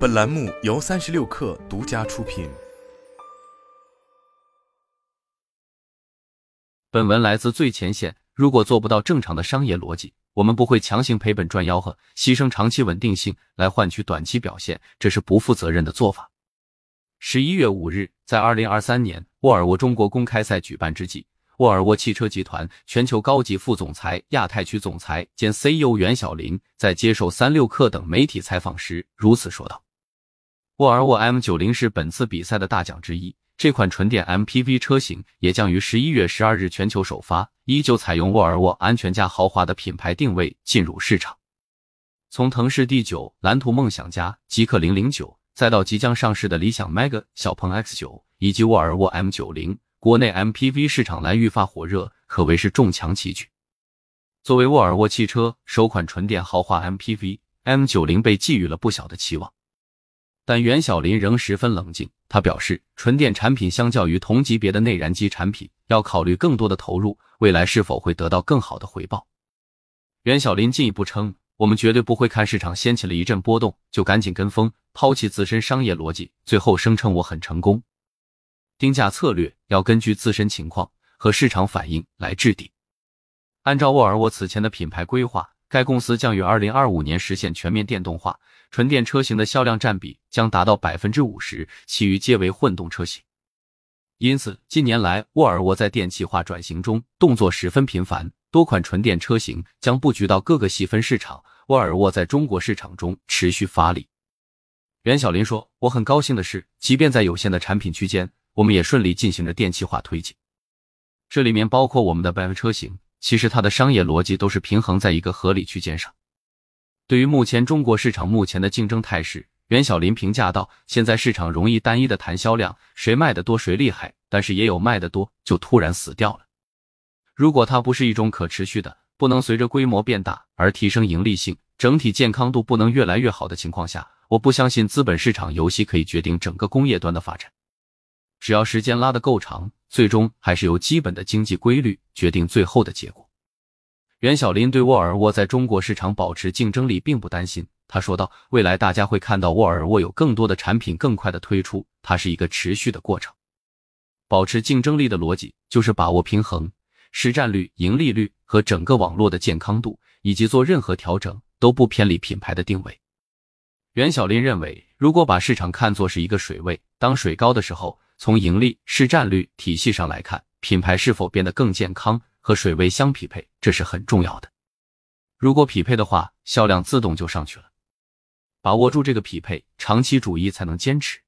本栏目由三十六氪独家出品。本文来自最前线。如果做不到正常的商业逻辑，我们不会强行赔本赚吆喝，牺牲长期稳定性来换取短期表现，这是不负责任的做法。十一月五日，在二零二三年沃尔沃中国公开赛举办之际。沃尔沃汽车集团全球高级副总裁、亚太区总裁兼 CEO 袁晓林在接受三六氪等媒体采访时如此说道：“沃尔沃 M90 是本次比赛的大奖之一，这款纯电 MPV 车型也将于十一月十二日全球首发，依旧采用沃尔沃安全加豪华的品牌定位进入市场。从腾势 D9、蓝图梦想家、极氪零零九，再到即将上市的理想 Mega、小鹏 X9 以及沃尔沃 M90。”国内 MPV 市场来愈发火热，可谓是众强齐举。作为沃尔沃汽车首款纯电豪华 MPV，M90 被寄予了不小的期望。但袁小林仍十分冷静，他表示，纯电产品相较于同级别的内燃机产品，要考虑更多的投入，未来是否会得到更好的回报。袁小林进一步称，我们绝对不会看市场掀起了一阵波动，就赶紧跟风，抛弃自身商业逻辑，最后声称我很成功。定价策略要根据自身情况和市场反应来制定。按照沃尔沃此前的品牌规划，该公司将于二零二五年实现全面电动化，纯电车型的销量占比将达到百分之五十，其余皆为混动车型。因此，近年来沃尔沃在电气化转型中动作十分频繁，多款纯电车型将布局到各个细分市场。沃尔沃在中国市场中持续发力。袁小林说：“我很高兴的是，即便在有限的产品区间。”我们也顺利进行着电气化推进，这里面包括我们的 BEV 车型。其实它的商业逻辑都是平衡在一个合理区间上。对于目前中国市场目前的竞争态势，袁小林评价道：“现在市场容易单一的谈销量，谁卖的多谁厉害，但是也有卖的多就突然死掉了。如果它不是一种可持续的，不能随着规模变大而提升盈利性，整体健康度不能越来越好的情况下，我不相信资本市场游戏可以决定整个工业端的发展。”只要时间拉得够长，最终还是由基本的经济规律决定最后的结果。袁小林对沃尔沃在中国市场保持竞争力并不担心，他说道：“未来大家会看到沃尔沃有更多的产品更快的推出，它是一个持续的过程。保持竞争力的逻辑就是把握平衡，市占率、盈利率和整个网络的健康度，以及做任何调整都不偏离品牌的定位。”袁小林认为，如果把市场看作是一个水位，当水高的时候。从盈利、市占率体系上来看，品牌是否变得更健康和水位相匹配，这是很重要的。如果匹配的话，销量自动就上去了。把握住这个匹配，长期主义才能坚持。